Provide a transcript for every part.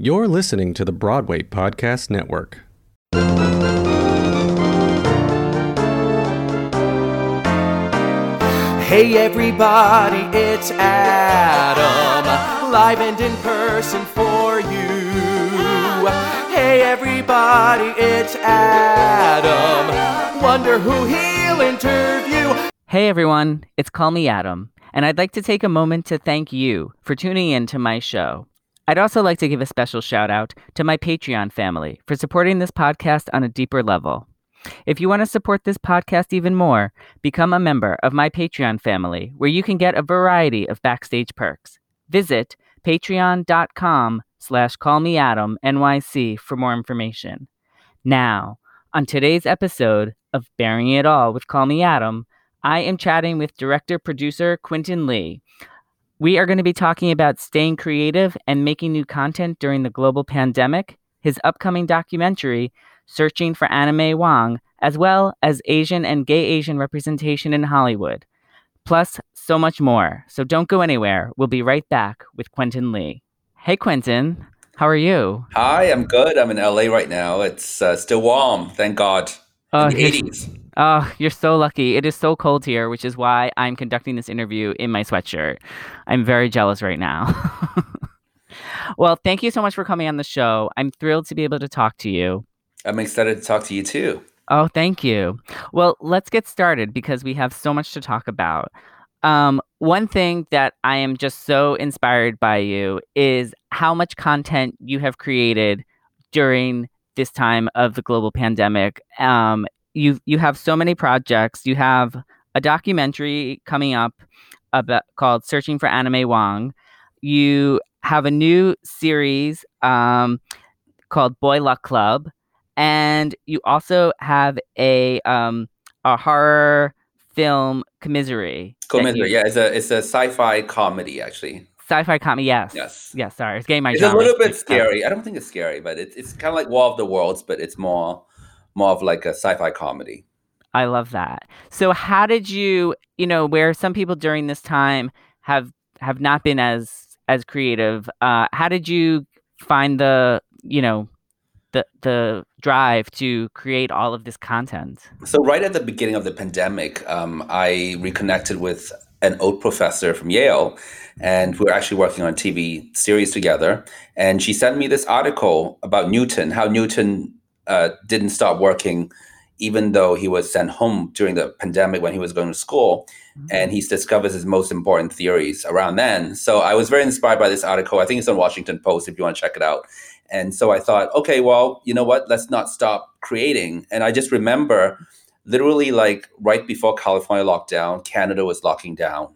You're listening to the Broadway Podcast Network. Hey everybody, it's Adam, live and in person for you. Hey everybody, it's Adam, wonder who he'll interview. Hey everyone, it's Call Me Adam, and I'd like to take a moment to thank you for tuning in to my show. I'd also like to give a special shout out to my Patreon family for supporting this podcast on a deeper level. If you want to support this podcast even more, become a member of my Patreon family where you can get a variety of backstage perks. Visit patreon.com slash callmeadamnyc for more information. Now, on today's episode of Baring It All with Call Me Adam, I am chatting with director producer Quentin Lee. We are going to be talking about staying creative and making new content during the global pandemic, his upcoming documentary, Searching for Anna May Wong, as well as Asian and gay Asian representation in Hollywood. Plus, so much more. So don't go anywhere. We'll be right back with Quentin Lee. Hey, Quentin. How are you? Hi, I'm good. I'm in LA right now. It's uh, still warm, thank God. Oh, in the 80s. Oh, you're so lucky. It is so cold here, which is why I'm conducting this interview in my sweatshirt. I'm very jealous right now. well, thank you so much for coming on the show. I'm thrilled to be able to talk to you. I'm excited to talk to you too. Oh, thank you. Well, let's get started because we have so much to talk about. Um, one thing that I am just so inspired by you is how much content you have created during this time of the global pandemic. Um, you you have so many projects. You have a documentary coming up about called "Searching for Anna May Wong." You have a new series um, called Boy Luck Club, and you also have a um, a horror film Comisery. Commentary. you- Yeah, it's a it's a sci-fi comedy actually. Sci-fi comedy. Yes. Yes. Yes. Sorry, it's getting my. It's a little bit scary. I don't think it's scary, but it's it's kind of like War of the Worlds, but it's more more of like a sci-fi comedy. I love that. So how did you, you know, where some people during this time have have not been as as creative, uh, how did you find the, you know, the the drive to create all of this content? So right at the beginning of the pandemic, um, I reconnected with an old professor from Yale, and we were actually working on a TV series together. And she sent me this article about Newton, how Newton uh, didn't stop working, even though he was sent home during the pandemic when he was going to school. And he discovers his most important theories around then. So I was very inspired by this article. I think it's on Washington Post if you want to check it out. And so I thought, okay, well, you know what? Let's not stop creating. And I just remember literally like right before California locked down, Canada was locking down.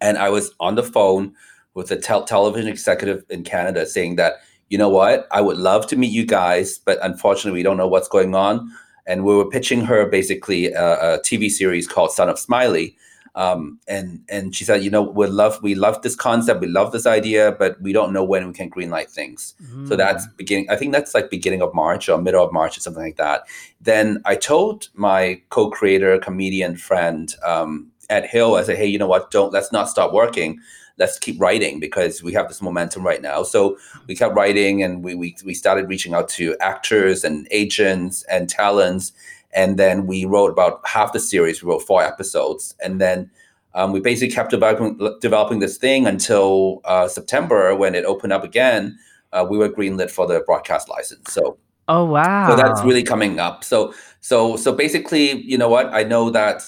And I was on the phone with a tel- television executive in Canada saying that, you know what? I would love to meet you guys, but unfortunately, we don't know what's going on. And we were pitching her basically a, a TV series called Son of Smiley. Um, and and she said, you know, we love we love this concept, we love this idea, but we don't know when we can greenlight things. So that's beginning. I think that's like beginning of March or middle of March or something like that. Then I told my co-creator, comedian friend um, Ed Hill, I said, hey, you know what? Don't let's not stop working. Let's keep writing because we have this momentum right now. So we kept writing, and we we we started reaching out to actors and agents and talents. And then we wrote about half the series. We wrote four episodes, and then um, we basically kept developing developing this thing until uh, September when it opened up again. Uh, we were greenlit for the broadcast license. So Oh wow. so that's really coming up. So so so basically, you know what? I know that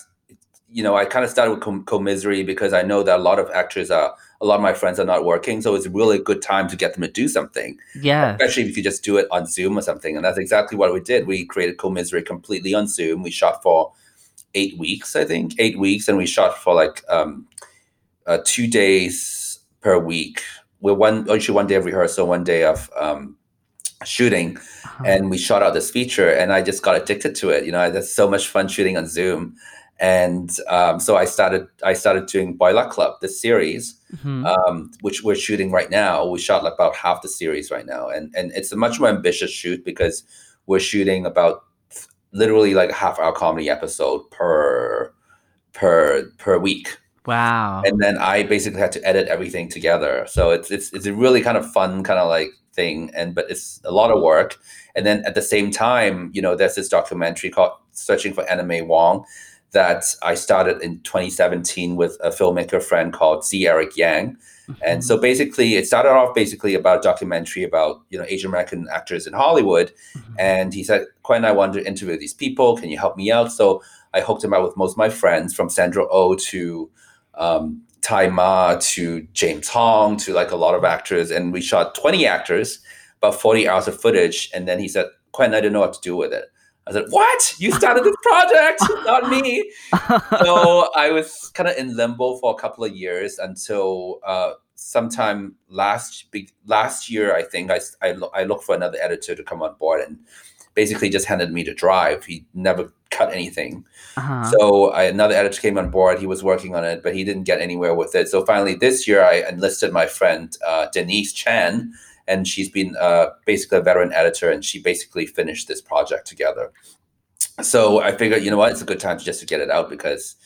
you know I kind of started with com- Comisery because I know that a lot of actors are a lot of my friends are not working, so it's really a good time to get them to do something yeah. especially if you just do it on Zoom or something. And that's exactly what we did. We created Comisery completely on Zoom. We shot for eight weeks, I think, eight weeks, and we shot for like um, uh, two days per week. We're one actually one day of rehearsal, one day of um, shooting, Uh-huh. and we shot out this feature. And I just got addicted to it. You know, that's so much fun shooting on Zoom. And um, so I started. I started doing Boy Luck Club, this series, Mhm. um, which we're shooting right now. We shot about half the series right now, and and it's a much more ambitious shoot because we're shooting about literally like a half hour comedy episode per per per week, wow. and then I basically had to edit everything together. So it's it's it's a really kind of fun, kind of like thing, and but it's a lot of work. And then at the same time, you know, there's this documentary called Searching for May Wong that I started in 2017 with a filmmaker friend called Z. Eric Yang. And so basically, it started off basically about a documentary about you know Asian American actors in Hollywood, and he said, "Quinn and I wanted to interview these people. Can you help me out?" So I hooked him up with most of my friends, from Sandra Oh to um, Tzi Ma to James Hong to like a lot of actors, and we shot 20 actors, about 40 hours of footage, and then he said, "Quinn, I didn't know what to do with it." I said, "What? You started this project, not me." so I was kind of in limbo for a couple of years until uh, sometime last last year. I think I I, I looked for another editor to come on board and basically just handed me the drive. He never cut anything. Uh-huh. So I, another editor came on board. He was working on it, but he didn't get anywhere with it. So finally, this year, I enlisted my friend uh, Denise Chan, and she's been uh, basically a veteran editor, and she basically finished this project together. So I figured, you know what, it's a good time to just to get it out because,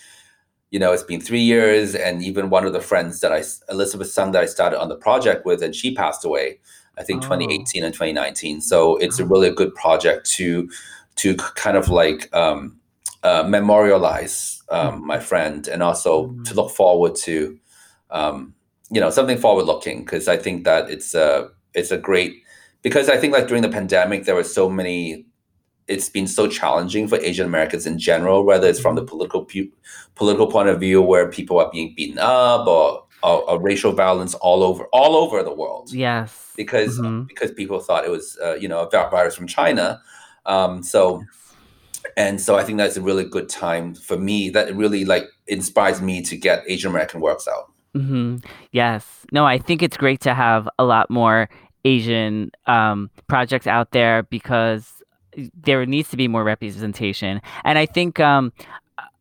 you know, it's been three years, and even one of the friends that I, Elizabeth Sung, that I started on the project with, and she passed away. I think Oh. 2018 and 2019. So it's a really good project to to kind of like um, uh, memorialize um, my friend and also to look forward to um, you know something forward looking because I think that it's a it's a great because I think like during the pandemic there were so many it's been so challenging for Asian Americans in general whether it's from the political pu- political point of view where people are being beaten up or, or racial violence all over all over the world yes. because Mhm. because people thought it was uh, you know a vi- virus from China. Um, so and so I think that's a really good time for me. That really like inspires me to get Asian American works out. Hmm Yes. No, I think it's great to have a lot more Asian um, projects out there because there needs to be more representation. And I think, um,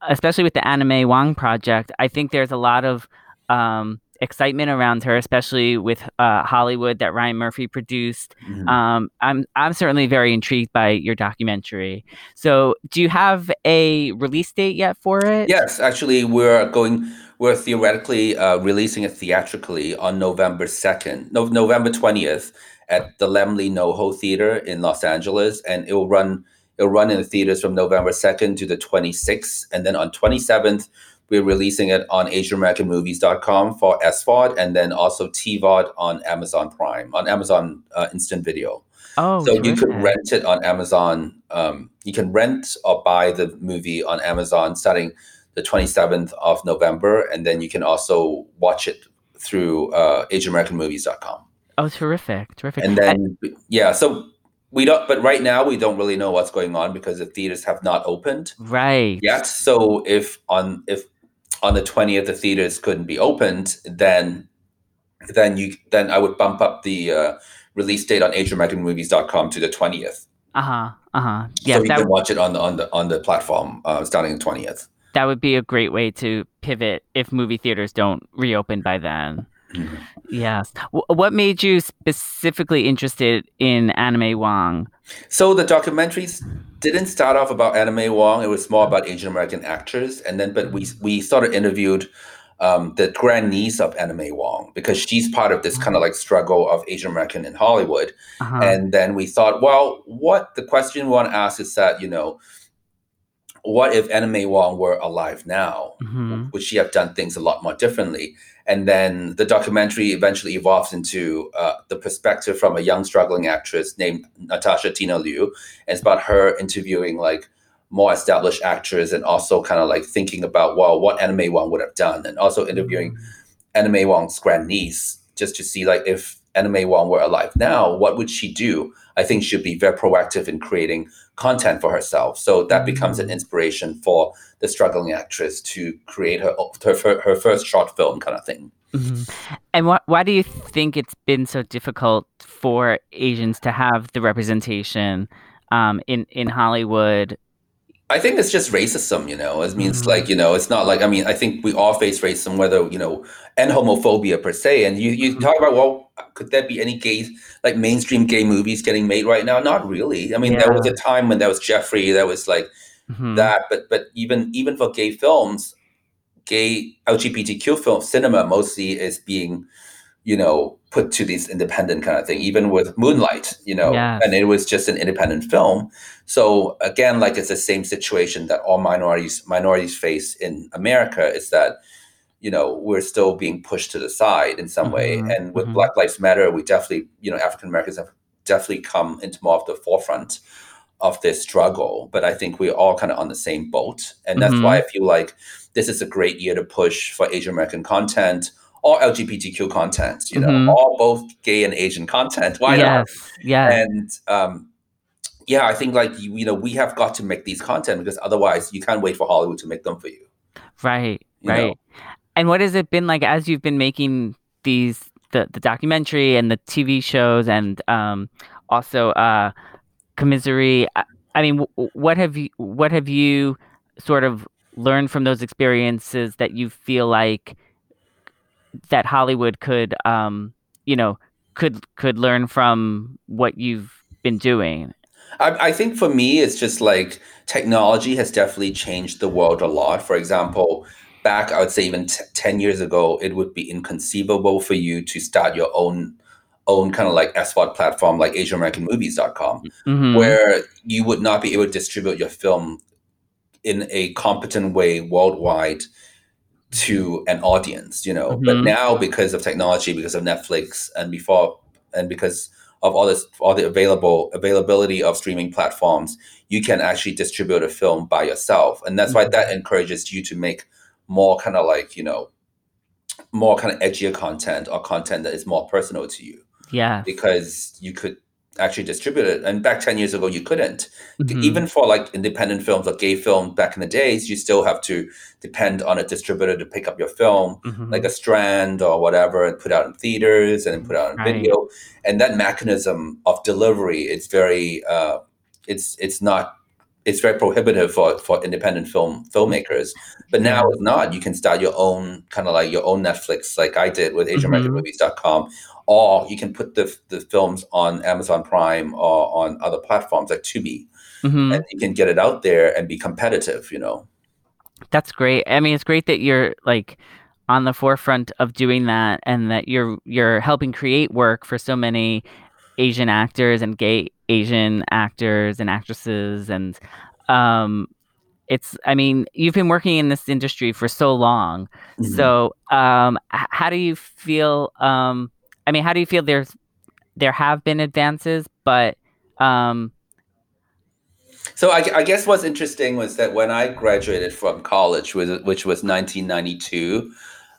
especially with the Anna May Wong project, I think there's a lot of um, excitement around her, especially with uh, Hollywood that Ryan Murphy produced. Mhm. Um, I'm I'm certainly very intrigued by your documentary. So, do you have a release date yet for it? Yes, actually, we're going. We're theoretically uh, releasing it theatrically on November second, no, November twentieth, at the Laemmle NoHo Theater in Los Angeles, and it will run. It'll run in the theaters from November second to the twenty sixth, and then on twenty seventh, we're releasing it on AsianAmericanMovies.com for SVOD, and then also TVOD on Amazon Prime, on Amazon uh, Instant Video. Oh, So you could rent it on Amazon. Um, you can rent or buy the movie on Amazon starting the 27th of November, and then you can also watch it through uh, AsianAmericanMovies.com. Oh, terrific, terrific. And then, yeah, so we don't, but right now we don't really know what's going on because the theaters have not opened right. yet. So if on if on the 20th the theaters couldn't be opened, then then you then I would bump up the uh, release date on AsianAmericanMovies.com to the 20th Uh huh. Uh huh. Yeah, so you that can watch it on the on the on the platform uh, starting the twentieth. That would be a great way to pivot if movie theaters don't reopen by then. Yes. W- what made you specifically interested in Anna May Wong? So the documentaries didn't start off about Anna May Wong. It was more about Asian American actors, and then but we we sort of interviewed um, the grandniece of Anna May Wong because she's part of this kind of like struggle of Asian American in Hollywood. Uh-huh. And then we thought, well, what the question we want to ask is that you know, what if Anna May Wong were alive now? Mhm. would she have done things a lot more differently? And then the documentary eventually evolves into uh, the perspective from a young struggling actress named Natasha Tina Liu. And it's about her interviewing like more established actors and also kind of like thinking about, well, what Anna May Wong would have done, and also interviewing Anna May Wong's grandniece just to see like if Anna May Wong were alive now, what would she do? I think she'd be very proactive in creating content for herself. So that becomes an inspiration for the struggling actress to create her her, her first short film kind of thing. Mhm. And wh- why do you think it's been so difficult for Asians to have the representation um, in in Hollywood? I think it's just racism, you know. It means Mhm. like, you know, it's not like I mean, I think we all face racism, whether, you know, and homophobia per se. And you, you talk about, well, could there be any gay like mainstream gay movies getting made right now? Not really. I mean, there was a time when there was Jeffrey, there was like Mhm. that, but but even even for gay films, gay LGBTQ film cinema mostly is being you know, put to these independent kind of thing, even with Moonlight, you know, Yes. and it was just an independent film. So again, like it's the same situation that all minorities minorities face in America is that, you know, we're still being pushed to the side in some way. Mhm, And with mhm. Black Lives Matter, we definitely, you know, African Americans have definitely come into more of the forefront of this struggle. But I think we're all kind of on the same boat. And that's why I feel like this is a great year to push for Asian American content or LGBTQ content, you know, Mhm. all both gay and Asian content. Why not? yes. Yes. And um, yeah, I think like you, you know, we have got to make these content because otherwise you can't wait for Hollywood to make them for you. Right, you know? right. And what has it been like as you've been making these the the documentary and the TV shows and um also uh Comisery I, I mean w- what have you what have you sort of learned from those experiences that you feel like that Hollywood could um you know could could learn from what you've been doing I, I think for me, it's just like technology has definitely changed the world a lot. For example, back, I would say even t- 10 years ago, it would be inconceivable for you to start your own own kind of like SVOD platform like AsianAmericanMovies.com, Mhm. where you would not be able to distribute your film in a competent way worldwide to an audience, you know. But Mhm. now because of technology, because of Netflix and before and because of all this all the available availability of streaming platforms, you can actually distribute a film by yourself. And that's why that encourages you to make more kind of like, you know, more kind of edgier content or content that is more personal to you yeah because you could actually distribute it. And back 10 years ago, you couldn't. Mhm. Even for like independent films or gay films back in the days, you still have to depend on a distributor to pick up your film, Mhm. like a strand or whatever, and put out in theaters and put out on Right. video. And that mechanism of delivery, it's very, uh, it's it's not, it's very prohibitive for, for independent film filmmakers. But now Yeah. it's not. You can start your own kind of like your own Netflix, like I did with AsianAmericanMovies.com, or you can put the the films on Amazon Prime or on other platforms like Tubi, Mhm. and you can get it out there and be competitive. You know. That's great. I mean, it's great that you're like on the forefront of doing that and that you're you're helping create work for so many Asian actors and gay Asian actors and actresses and um it's I mean, you've been working in this industry for so long. Mm-hmm. So, um how do you feel um I mean, how do you feel there's there have been advances, but um So I, I guess what's interesting was that when I graduated from college, which, which was 1992,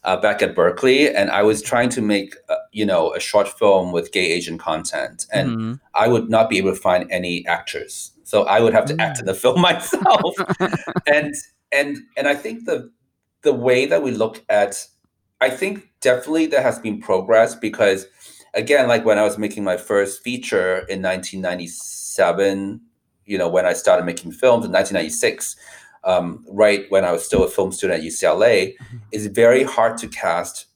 uh, back at Berkeley, and I was trying to make, uh, you know, a short film with gay Asian content, and mhm. I would not be able to find any actors, so I would have to act in the film myself. and and and I think the the way that we look at, I think definitely there has been progress because, again, like when I was making my first feature in 1997, you know, when I started making films in 1996, um, right when I was still a film student at UCLA, it's very hard to cast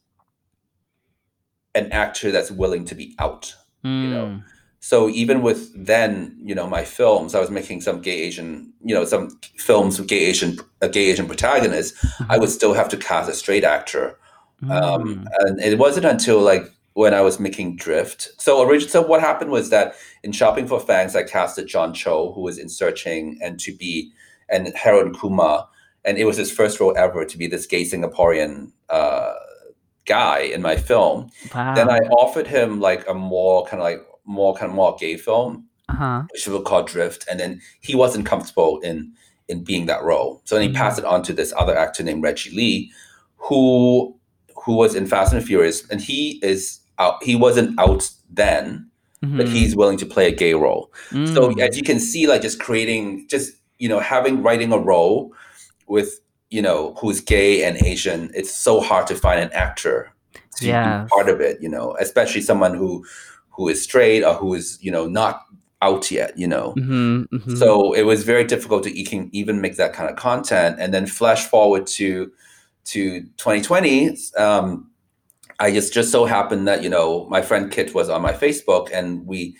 an actor that's willing to be out. you know, Mm. So even with then, you know, my films, I was making some gay Asian, you know, some films with gay Asian, a gay Asian protagonist. I would still have to cast a straight actor, um, Mm. and it wasn't until like when I was making Drift. So originally, so what happened was that in Shopping for Fangs, I casted John Cho, who was in Searching, and to be and Harold Kumar, and it was his first role ever to be this gay Singaporean uh, guy in my film. wow. Then I offered him like a more kind of like more kind of more gay film, uh-huh. which we call Drift, and then he wasn't comfortable in in being that role. So then he Mhm. passed it on to this other actor named Reggie Lee, who who was in Fast and Furious, and he is out. He wasn't out then, but Mhm. he's willing to play a gay role. So Mm. as you can see, like just creating, just you know, having writing a role with you know who's gay and Asian, it's so hard to find an actor to Yes. be part of it. You know, especially someone who who is straight or who is you know not out yet. You know, Mhm, mhm. so it was very difficult to even even make that kind of content. And then flash forward to to 2020. Um, I just just so happened that you know my friend Kit was on my Facebook, and we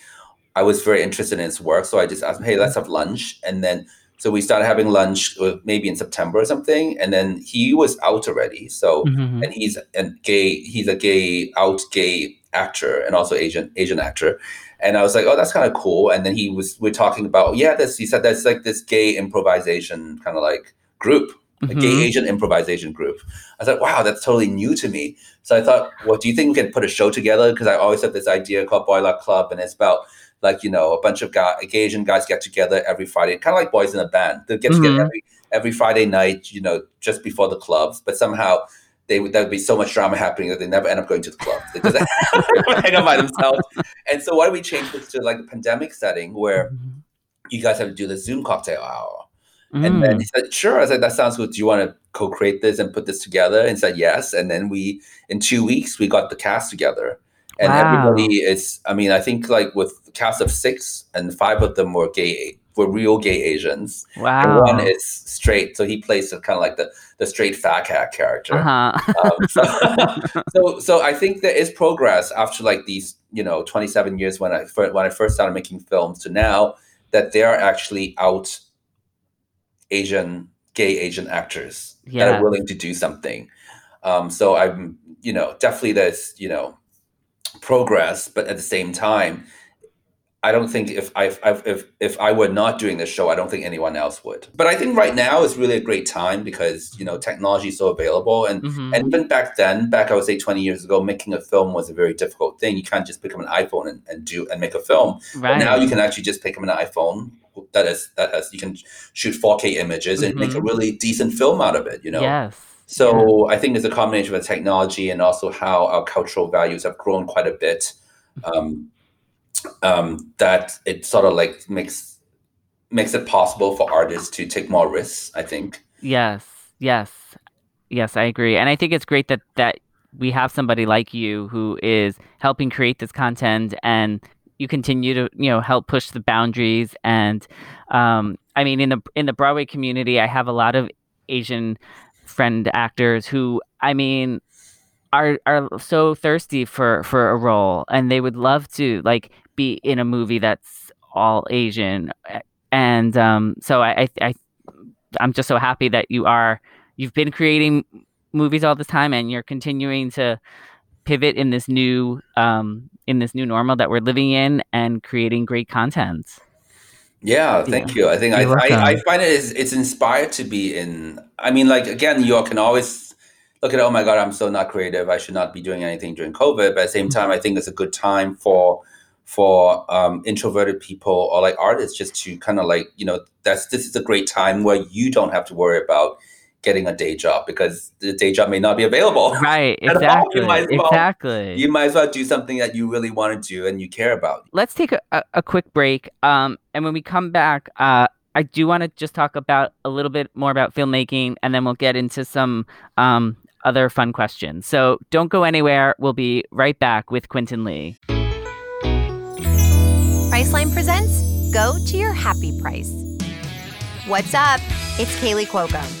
I was very interested in his work, so I just asked him, "Hey, let's have lunch." And then So we started having lunch uh, maybe in September or something, and then he was out already. So Mhm. and he's a gay. He's a gay out gay actor and also Asian Asian actor. And I was like, oh, that's kind of cool. And then he was we're talking about yeah, this he said that's like this gay improvisation kind of like group, a gay Mhm. Asian improvisation group. I thought, wow, that's totally new to me. So I thought, well, do you think we can put a show together? Because I always had this idea called Boy Luck Club, and it's about like you know a bunch of guy, Asian guys get together every Friday, kind of like boys in a band. They get together Mhm. every every Friday night, you know, just before the clubs. But somehow they would there would be so much drama happening that they never end up going to the club. They just hang out by themselves. And so why do we change this to like a pandemic setting where Mhm. you guys have to do the Zoom cocktail hour? And then Mm. he said, sure. I said, that sounds good. Do you want to co-create this and put this together? And he said, yes. And then we, in two weeks, we got the cast together. And Wow. everybody is, I mean, I think like with cast of six and five of them were gay, were real gay Asians. Wow. And one is straight. So he plays kind of like the, the straight fat cat character. uh-huh. Um, so, so, so I think there is progress after like these, you know, 27 years when I when I first started making films to now that there are actually out Asian gay Asian actors that are willing to do something. Um, so I'm, you know, definitely there's, you know, progress, but at the same time, I don't think if I if, if if I were not doing this show, I don't think anyone else would. But I think right now is really a great time because you know technology is so available, and Mhm. and even back then, back I would say twenty years ago, making a film was a very difficult thing. You can't just pick up an iPhone and, and do and make a film. But right. now you can actually just pick up an iPhone that is that has you can shoot 4K images and make a Mhm. really decent film out of it. You know. Yes. So I think it's a combination of the technology and also how our cultural values have grown quite a bit. Um, um, that it sort of like makes makes it possible for artists to take more risks. I think. Yes, yes, yes, I agree, and I think it's great that that we have somebody like you who is helping create this content, and you continue to you know help push the boundaries. And um, I mean, in the in the Broadway community, I have a lot of Asian friend actors who, I mean, are are so thirsty for for a role, and they would love to like be in a movie that's all Asian. And um, so I, I, I I'm just so happy that you are you've been creating movies all this time and you're continuing to pivot in this new um in this new normal that we're living in and creating great content. Yeah, thank you. I think I, I, I find it is it's inspired to be in. I mean, like again, you can always look at oh my god, I'm so not creative. I should not be doing anything during COVID. But at the same time, I think it's a good time for for um, introverted people or like artists just to kind of like you know that's this is a great time where you don't have to worry about getting a day job because the day job may not be available. Right, exactly. you might as well- Exactly. You might as well do something that you really want to do and you care about. let's take a, a, a quick break. Um, and when we come back, uh, I do want to just talk about a little bit more about filmmaking, and then we'll get into some um, other fun questions. So don't go anywhere. We'll be right back with Quentin Lee. Priceline presents Go to Your Happy Price. What's up? It's Kaley Cuoco.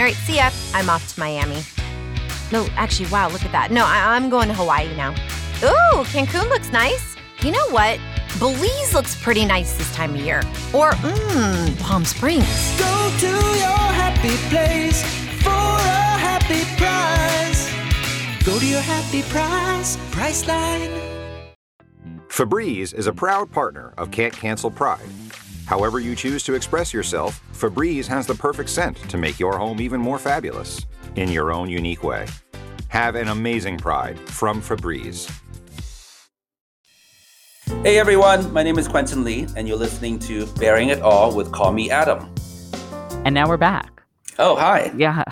All right, see ya. I'm off to Miami. No, actually, wow, look at that. No, I- I'm going to Hawaii now. Ooh, Cancun looks nice. You know what? Belize looks pretty nice this time of year. Or, mmm, Palm Springs. Go to your happy place for a happy price. Go to your happy price, Priceline. Febreze is a proud partner of Can't Cancel Pride. However, you choose to express yourself, Febreze has the perfect scent to make your home even more fabulous in your own unique way. Have an amazing Pride from Febreze. Hey everyone, my name is Quentin Lee, and you're listening to Baring It All with Call Me Adam. And now we're back. Oh, hi. Yeah.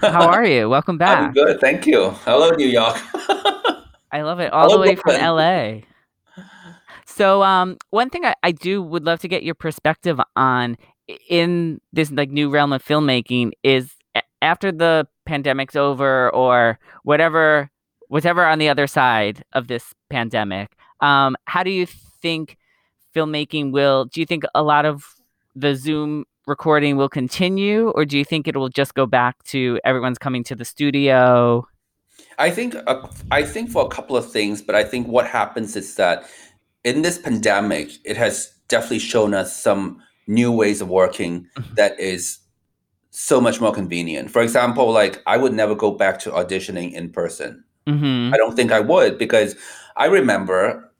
How are you? Welcome back. I'm back. good, thank you. Hello, New York. I love it. All the Hello, way from LA. So, um, one thing I, I do would love to get your perspective on in this like new realm of filmmaking is after the pandemic's over or whatever whatever on the other side of this pandemic um how do you think filmmaking will do you think a lot of the zoom recording will continue or do you think it will just go back to everyone's coming to the studio? I think I think for a couple of things, but I think what happens is that in this pandemic, it has definitely shown us some new ways of working that is so much more convenient. For example, like I would never go back to auditioning in person. mm-hmm. I don't think I would because I remember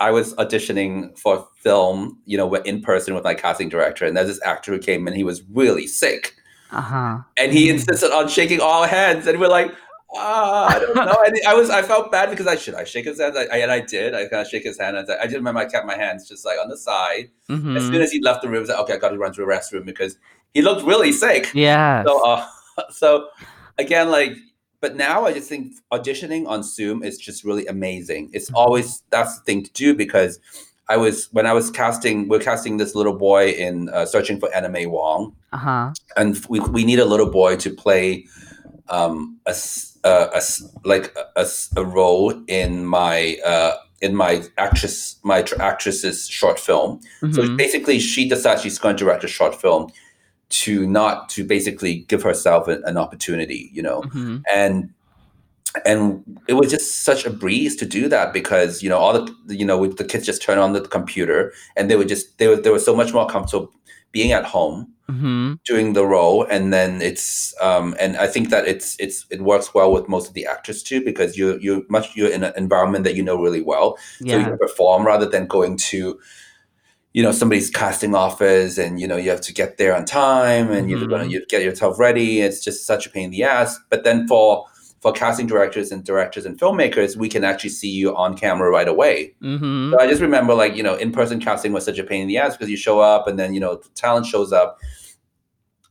I was auditioning for a film, you know, in person with my casting director, and there's this actor who came and he was really sick, uh-huh and he insisted on shaking all hands, and we're like, ah, I don't know. And I was, I felt bad because I should I shake his hand, I, and I did. I kind of shake his hand. And I, I did remember I kept my hands just like on the side. As Mhm. soon as he left the room, I was like, okay, I got to run to the restroom because he looked really sick. yeah So, uh, so again, like, but now I just think auditioning on Zoom is just really amazing. It's always that's the thing to do because I was when I was casting, we're casting this little boy in uh, Searching for Anna May Wong, uh-huh and we we need a little boy to play um a, a- a like a role in my uh in my actress my tr- actress's short film so Mhm. basically, she decides she's going to direct a short film to not to basically give herself an, an opportunity, you know, Mhm. and and it was just such a breeze to do that because you know all the you know the kids just turn on the computer and they would just they were they were so much more comfortable being at home Mhm. doing the role and then it's um and i think that it's it's it works well with most of the actors too because you you much you're in an environment that you know really well. So you can perform rather than going to you know somebody's casting office and you know you have to get there on time and you're gonna you get yourself ready. It's just such a pain in the ass. But then for for casting directors and directors and filmmakers we can actually see you on camera right away Mhm. so I just remember like, you know, in-person casting was such a pain in the ass because you show up and then, you know, the talent shows up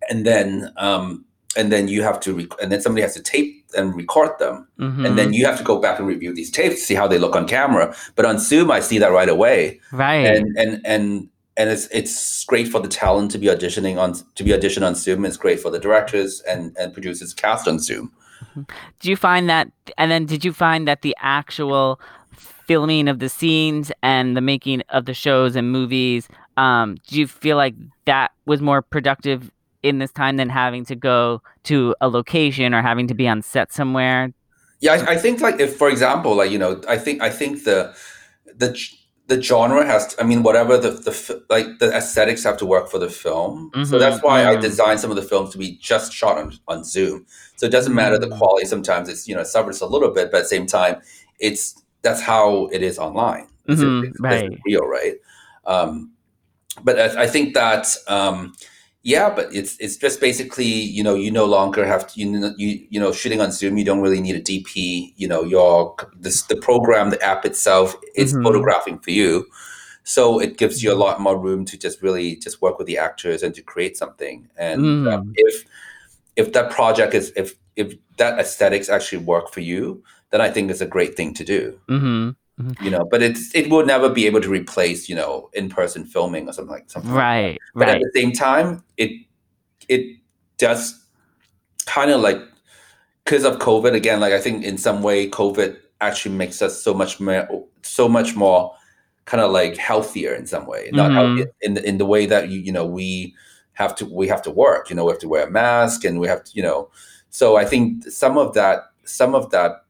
and then um and then you have to rec- and then somebody has to tape and record them Mhm. and then you have to go back and review these tapes to see how they look on camera. But on Zoom I see that right away. right And and and and it's it's great for the talent to be auditioning on to be auditioned on Zoom. It's great for the directors and and producers cast on Zoom. Do you find that and then did you find that the actual filming of the scenes and the making of the shows and movies um do you feel like that was more productive in this time than having to go to a location or having to be on set somewhere? Yeah, I, I think like if, for example, like you know, I think I think the the the genre has. To, I mean, whatever the the like the aesthetics have to work for the film. So Mhm, that's why I mhm. designed some of the films to be just shot on on Zoom. So it doesn't matter the Mm. quality. Sometimes it's you know it suffers a little bit, but at the same time, it's that's how it is online. It's, Mhm, it's- it's right. real, right? Um, but I, I think that um, yeah, but it's it's just basically you know you no longer have to, you know you you know shooting on Zoom you don't really need a DP you know your this the program the app itself is Mhm. photographing for you, so it gives you a lot more room to just really just work with the actors and to create something and um, Mm. if if that project is if if that aesthetics actually work for you then I think it's a great thing to do mm-hmm. You know but it's it will never be able to replace you know in person filming or something like something like that. right But right at the same time, it it does kind of like because of COVID again. Like I think in some way, COVID actually makes us so much more, so much more kind of like healthier in some way. Not Mhm. healthy in the, in the way that you you know we have to we have to work. You know, we have to wear a mask and we have to you know. So I think some of that some of that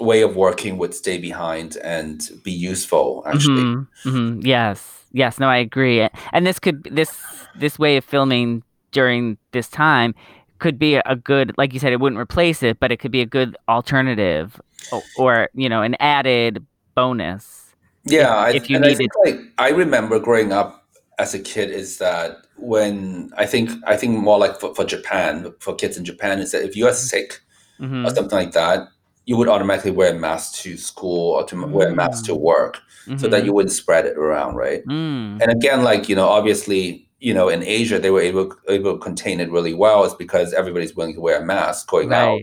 way of working would stay behind and be useful actually. Mhm, mhm, Yes, yes. No, I agree. And this could this this way of filming during this time could be a good, like you said, it wouldn't replace it, but it could be a good alternative, or, or you know, an added bonus. Yeah, I, if you and I like I remember growing up as a kid is that when I think I think more like for, for Japan for kids in Japan is that if you are sick Mhm, or something like that, you would automatically wear a mask to school or to wear a mask to work so that you wouldn't spread it around, right? mm, And again, like you know, obviously, you know, in Asia they were able able to contain it really well. It's because everybody's willing to wear a mask going out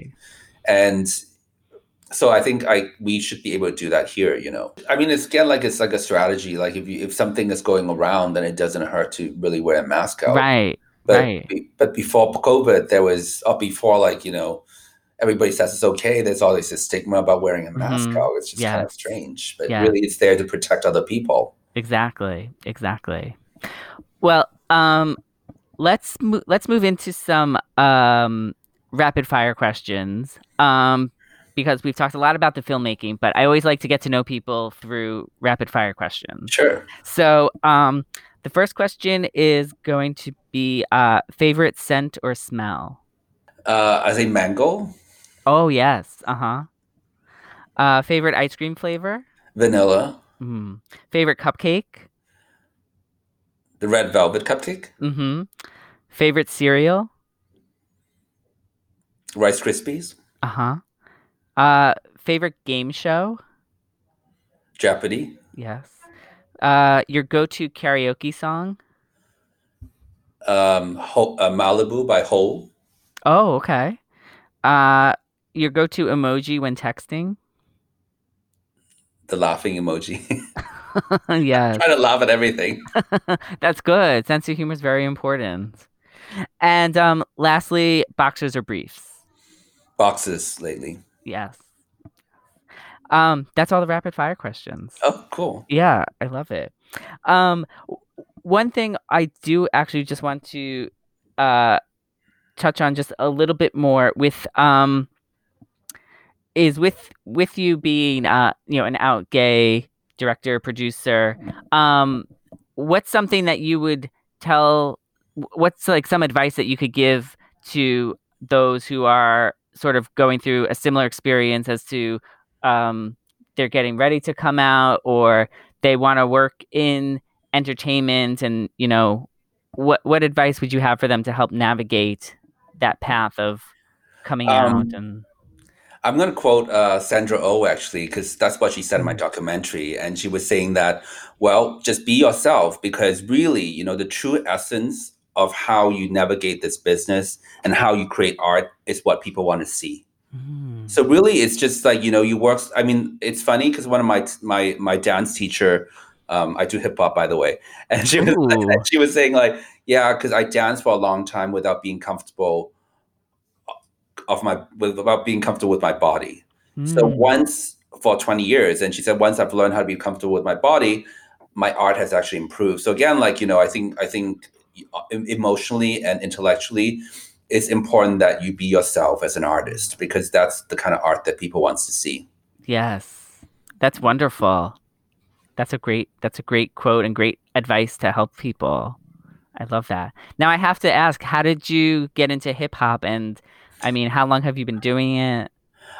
and so I think I we should be able to do that here. You know, I mean, it's again like it's like a strategy. Like if you, if something is going around, then it doesn't hurt to really wear a mask out. Right. But right. but before COVID, there was or before like you know. Everybody says it's okay. There's always this stigma about wearing a mask Mhm. out. It's just kind of strange, but Yeah. really, it's there to protect other people. Exactly. Exactly. Well, um, let's mo- let's move into some um, rapid fire questions. Um, because we've talked a lot about the filmmaking, but I always like to get to know people through rapid fire questions. Sure. So, um, the first question is going to be uh, favorite scent or smell. Uh, I say mango, Oh yes. Uh-huh. Uh Favorite ice cream flavor. vanilla, Mm. Favorite cupcake. the red velvet cupcake, Mm-hmm. Favorite cereal. Rice Krispies, Uh-huh. Uh favorite game show. Jeopardy, Yes. Uh your go-to karaoke song. um, Ho- uh, Malibu by Hole, Oh, okay. Uh your go-to emoji when texting. the laughing emoji. yes. Trying to laugh at everything. That's good. Sense of humor is very important. And um lastly, boxers or briefs. Boxes lately. Yes. Um, that's all the rapid fire questions. Oh, cool. Yeah, I love it. Um, one thing I do actually just want to uh touch on just a little bit more with um is with with you being uh you know an out gay director producer um what's something that you would tell what's like some advice that you could give to those who are sort of going through a similar experience as to um they're getting ready to come out or they want to work in entertainment and you know what what advice would you have for them to help navigate that path of coming Um, out and I'm going to quote uh, Sandra Oh actually, because that's what she said Mm. in my documentary. And she was saying that, well, just be yourself, because really, you know, the true essence of how you navigate this business and how you create art is what people want to see. Mm. So really, it's just like you know, you work. I mean, it's funny because one of my my my dance teacher, um, I do hip hop by the way, and she was Ooh. she was saying like, yeah, because I danced for a long time without being comfortable of my with without being comfortable with my body. So Mm. once for 20 years, and she said once I've learned how to be comfortable with my body, my art has actually improved. So again, like you know, I think I think e- emotionally and intellectually, it's important that you be yourself as an artist because that's the kind of art that people wants to see. yes that's wonderful that's a great that's a great quote and great advice to help people i love that now i have to ask how did you get into hip hop and i mean how long have you been doing it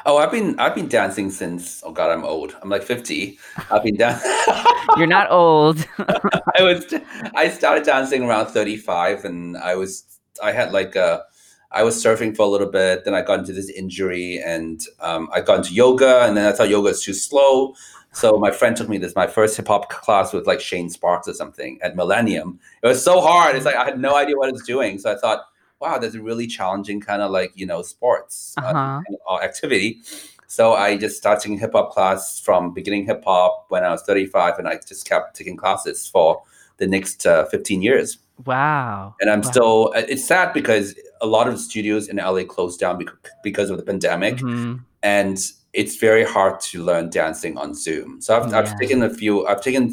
Oh, I've been I've been dancing since oh god, I'm old. I'm like 50. I've been dancing. you're not old I was I started dancing around 35 and I was I had like a I was surfing for a little bit, then I got into this injury and um, I got into yoga and then I thought yoga is too slow. So my friend took me this my first hip hop class with like Shane Sparks or something at Millennium. It was so hard. It's like I had no idea what I was doing. So I thought, wow, that's a really challenging kind of like, you know, sports uh, Uh-huh. kind of, uh, activity. So I just started taking hip hop class from beginning hip hop when I was 35 and I just kept taking classes for the next uh, 15 years. wow And I'm Wow. still, uh, it's sad because a lot of studios in LA closed down because of the pandemic. Mhm. And it's very hard to learn dancing on Zoom. So I've, Yeah. I've taken a few, I've taken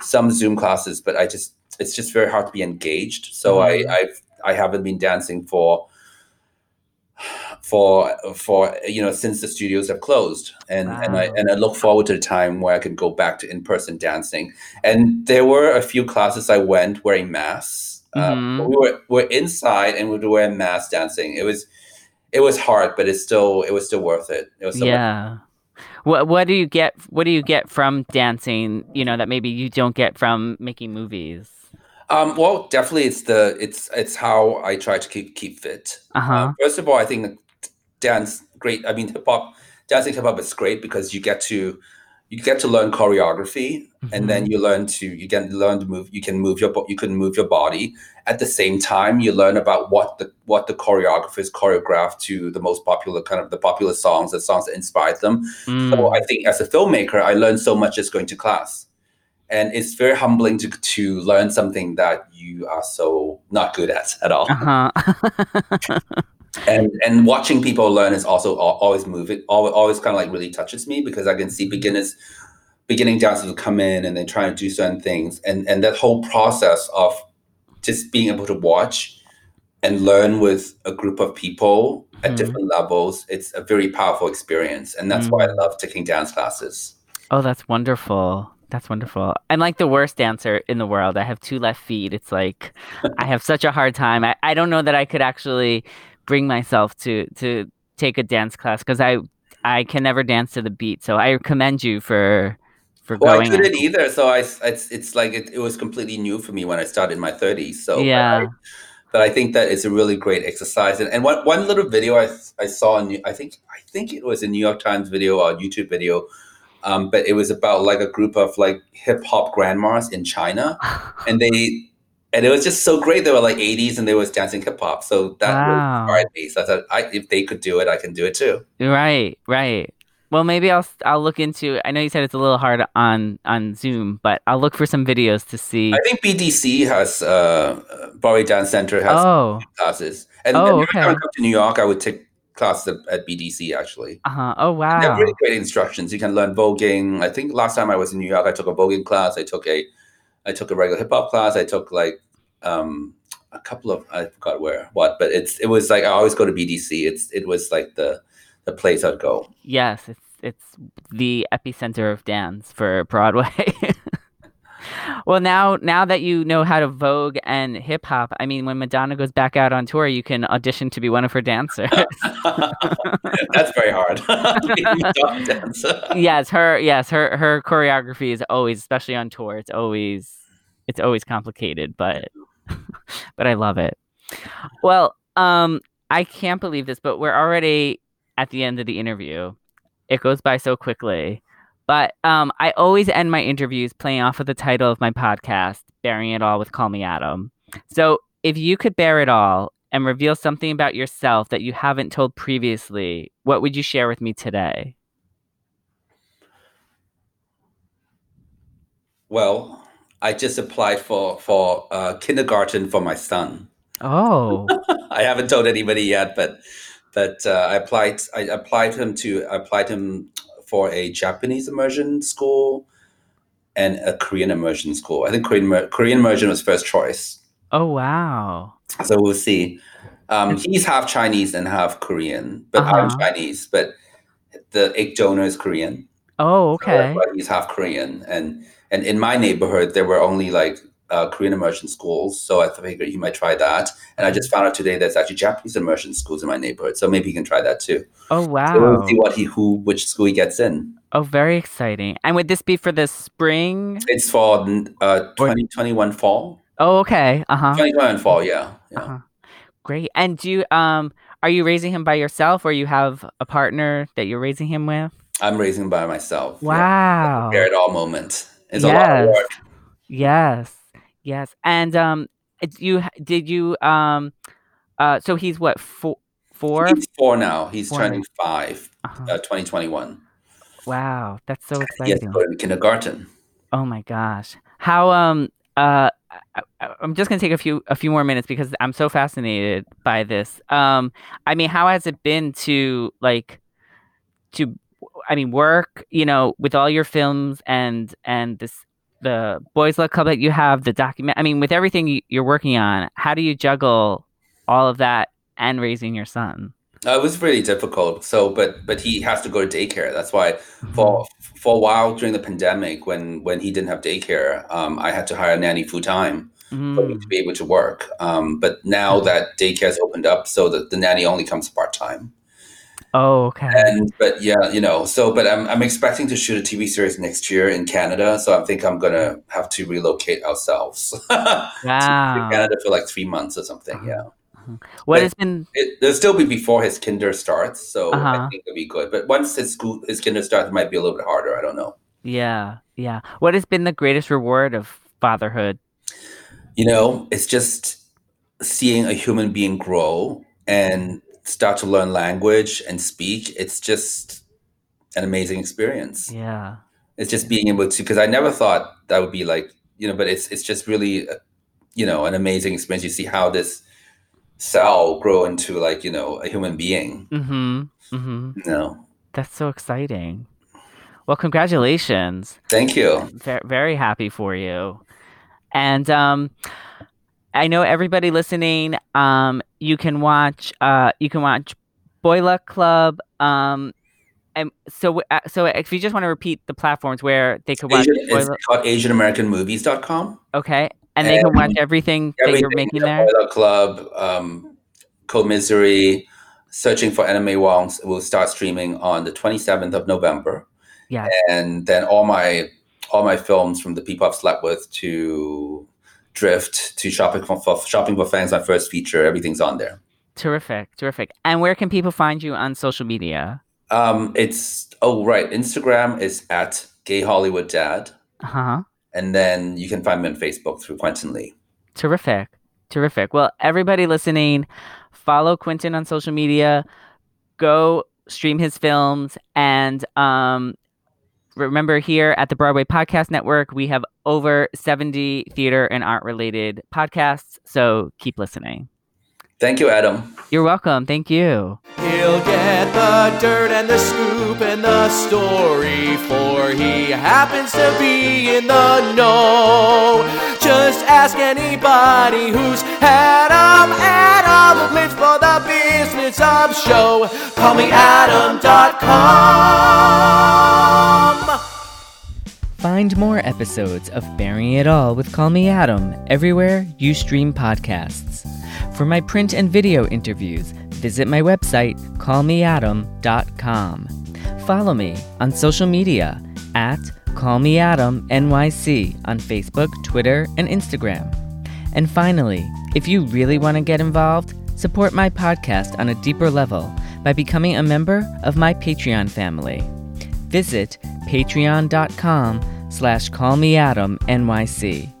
some Zoom classes, but I just, it's just very hard to be engaged. So Mhm. I, I've, I haven't been dancing for, for, for, you know, since the studios have closed. And, and I, and I look forward to the time where I can go back to in-person dancing. And there were a few classes I went wearing masks. Um, Mhm. we were we're inside and we were wearing masks dancing. It was it was hard, but it's still it was still worth it. It was yeah what what do you get what do you get from dancing you know that maybe you don't get from making movies Um, well, definitely, it's the it's it's how I try to keep keep fit. uh-huh Uh, first of all, I think dance great. I mean, hip hop dancing hip hop is great because you get to you get to learn choreography and Mhm. then you learn to you can learn to move you can move your you can move your body at the same time you learn about what the what the choreographers choreographed to the most popular kind of the popular songs the songs that inspired them so Mm. i think as a filmmaker i learned so much just going to class and it's very humbling to, to learn something that you are so not good at at all uh-huh. and and watching people learn is also always moving always, always kind of like really touches me because i can see beginners beginning dancers come in and they try to do certain things and and that whole process of just being able to watch and learn with a group of people at Mhm. different levels it's a very powerful experience and that's why i Mm. love taking dance classes oh, that's wonderful. That's wonderful. I'm like the worst dancer in the world. I have two left feet. It's like I have such a hard time. I, I don't know that I could actually bring myself to to take a dance class because I I can never dance to the beat. So I commend you for for well i going. couldn't either so i it's it's like it, it was completely new for me when i started in my 30s so but I- yeah. but I think that it's a really great exercise. And, and one, one little video I, I saw, in, I think I think it was a New York Times video or YouTube video, um, but it was about like a group of like hip hop grandmas in China, and they and it was just so great. They were like 80s and they was dancing hip hop, so that Wow. inspired me. So I thought, I, if they could do it, I can do it too. Right, right. Well, maybe I'll I'll look into. I know you said it's a little hard on on Zoom, but I'll look for some videos to see. I think BDC has uh, Broadway Dance Center has Oh, classes, and, Oh, and every time I okay. come to New York, I would take classes at, at BDC actually. uh huh. Oh, wow. They have really great instructions. You can learn voguing. I think last time I was in New York, I took a voguing class. I took a, I took a regular hip hop class. I took like um, a couple of I forgot where what, but it's it was like I always go to BDC. It's it was like the the place I'd go. Yes, it's it's the epicenter of dance for Broadway. well, now now that you know how to vogue and hip hop, I mean, when Madonna goes back out on tour, you can audition to be one of her dancers. That's very hard. Being a dog dancer. yes, her yes her her choreography is always, especially on tour, it's always it's always complicated, but but I love it. Well, um, I can't believe this, but we're already at the end of the interview. It goes by so quickly. But um, I always end my interviews playing off of the title of my podcast, Baring It All with Call Me Adam. So if you could bear it all and reveal something about yourself that you haven't told previously, what would you share with me today? Well, I just applied for for uh, kindergarten for my son. Oh, I haven't told anybody yet, but but uh, I applied. I applied him to I applied him for a Japanese immersion school and a Korean immersion school. I think Korean Korean immersion was first choice, oh wow. so we'll see. Um, he's half Chinese and half Korean, but I'm Uh-huh. Chinese. But the egg donor is Korean. Oh, okay. why he's half Korean, and and in my neighborhood there were only like uh, Korean immersion schools, so I figured he might try that. And I just found out today there's actually Japanese immersion schools in my neighborhood, so maybe he can try that too. Oh So wow. we'll see what he who which school he gets in. Oh, very exciting. And would this be for the spring? It's for uh, 2021 fall. Oh, okay. Uh huh. 2021 fall, yeah, yeah. Uh-huh. Great. And do you um are you raising him by yourself or you have a partner that you're raising him with? I'm raising him by myself. Wow. Prepare At all moment. It's a lot of Yes. work. Yes. Yes. And um you did you um uh so he's what four four? He's four now. He's Four turning five. Uh-huh. Uh, 2021. Wow, that's so to exciting. go to kindergarten. Oh my gosh. How um uh I, I- I'm just gonna take a few a few more minutes because I'm so fascinated by this. Um, I mean, how has it been to like to I mean work, you know, with all your films and and this the Boys Love Club that you have, the document. I mean, with everything you- you're working on, how do you juggle all of that and raising your son? Uh, it was really difficult. So, but but he has to go to daycare. That's why Mm-hmm. for for a while during the pandemic, when when he didn't have daycare, um, I had to hire a nanny full time for me Mm, to be able to work. Um, but now that daycare has opened up, so that the nanny only comes part time. Oh, okay. And but yeah, you know, so but I'm I'm expecting to shoot a TV series next year in Canada. So I think I'm gonna have to relocate ourselves to Wow. Canada for like three months or something. Yeah. What but- has been It, it'll still be before his kinder starts, so I Uh-huh. think it'll be good. But once his school, his kinder starts, it might be a little bit harder. I don't know. Yeah, yeah. What has been the greatest reward of fatherhood? You know, it's just seeing a human being grow and start to learn language and speak. It's just an amazing experience. Yeah. It's just being able to because I never thought that would be like you know, but it's it's just really uh, you know an amazing experience. You see how this cell grow into like you know a human being. Mm-hmm. Mm-hmm. You know, That's so exciting. Well, congratulations. thank you. Very, very happy for you. And um, I know everybody listening. Um, you can watch. Uh, you can watch Boy Luck Club. Um, and so, uh, so if you just want to repeat the platforms where they could watch Asian, it's Boiler, called AsianAmericanMovies.com. okay, and they can watch And everything that you're making the there. Boy Luck Club, um, Comisery, Searching for Anna May Wongs will start streaming on the 27th of November. Yeah. And then all my all my films from the people I've slept with to Drift to Shopping for, Shopping for Fangs, my first feature, everything's on there. Terrific, terrific. And where can people find you on social media? Um, it's oh right, Instagram is at Gay Hollywood Dad, Uh huh. and then you can find me on Facebook through Quentin Lee. Terrific. Terrific. Well, everybody listening, follow Quentin on social media, go stream his films, and um, remember here at the Broadway Podcast Network, we have over 70 theater and art related podcasts. So keep listening. Thank you, Adam. You're welcome. Thank you. He'll get the dirt and the scoop and the story, for he happens to be in the know. Just ask anybody who's had 'em. Adam lives for the business of show. Call me Adam.com. Find more episodes of Baring It All with Call Me Adam everywhere you stream podcasts. For my print and video interviews, visit my website, callmeadam.com. Follow me on social media at callmeadamnyc on Facebook, Twitter, and Instagram. And finally, if you really want to get involved, support my podcast on a deeper level by becoming a member of my Patreon family visit patreon.com slash callmeadamnyc.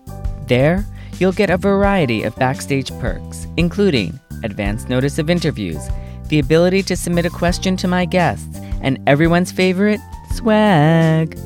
There, you'll get a variety of backstage perks, including advance notice of interviews, the ability to submit a question to my guests, and everyone's favorite, swag.